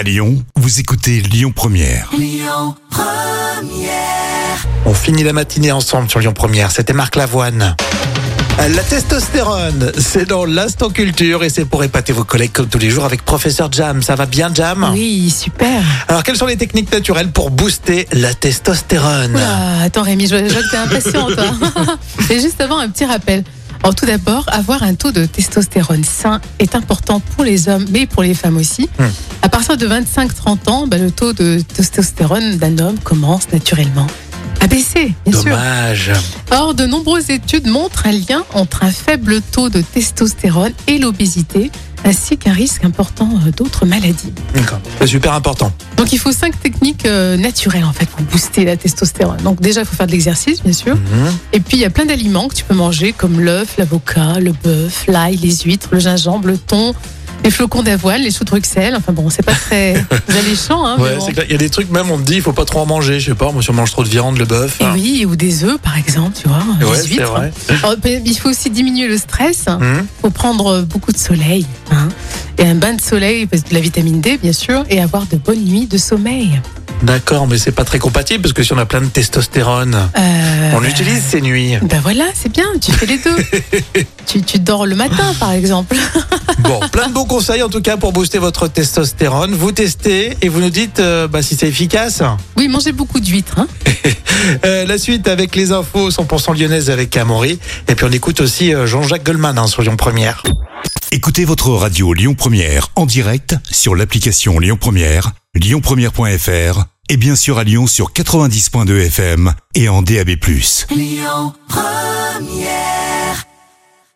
À Lyon, vous écoutez Lyon Première. On finit la matinée ensemble sur Lyon Première. C'était Marc Lavoine. La testostérone, c'est dans l'instant culture et c'est pour épater vos collègues comme tous les jours avec professeur Jam. Ça va bien, Jam? Oui, super. Alors, quelles sont les techniques naturelles pour booster la testostérone? Oula, attends Rémi, je, je vois que t'es impatient toi. Et juste avant, un petit rappel. Alors tout d'abord, avoir un taux de testostérone sain est important pour les hommes, mais pour les femmes aussi. Hmm. À partir de 25-30 ans, bah, le taux de testostérone d'un homme commence naturellement à baisser, bien sûr. Dommage. Or, de nombreuses études montrent un lien entre un faible taux de testostérone et l'obésité, ainsi qu'un risque important euh, d'autres maladies. D'accord. C'est super important. Donc il faut cinq techniques euh, naturelles en fait pour booster la testostérone. Donc déjà il faut faire de l'exercice bien sûr. Mhm. Et puis il y a plein d'aliments que tu peux manger comme l'œuf, l'avocat, le bœuf, l'ail, les huîtres, le gingembre, le thon, les flocons d'avoine, les choux de Bruxelles. Enfin bon, c'est pas très alléchant. Hein, Ouais, bon. Il y a des trucs, même, on te dit, il faut pas trop en manger. Je sais pas, moi, si on mange trop de viande, le bœuf. Et oui, ou des œufs par exemple, tu vois, Ouais, c'est vrai. Alors, il faut aussi diminuer le stress. Il Mhm. faut prendre beaucoup de soleil. hein. Et un bain de soleil, de la vitamine D bien sûr, et avoir de bonnes nuits de sommeil. D'accord, mais c'est pas très compatible parce que si on a plein de testostérone, Euh, on l'utilise ces nuits. Ben voilà, c'est bien, tu fais les deux. tu, tu dors le matin, par exemple. Bon, plein de bons conseils en tout cas pour booster votre testostérone. Vous testez et vous nous dites euh, bah, si c'est efficace. Oui, mangez beaucoup d'huîtres. Hein. Euh, la suite avec les infos 100% lyonnaises avec Amaury. Et puis on écoute aussi euh, Jean-Jacques Goldman hein, sur Lyon Première. Écoutez votre radio Lyon Première en direct sur l'application Lyon Première, lyonpremière.fr et bien sûr à Lyon sur 90.2 FM et en DAB+.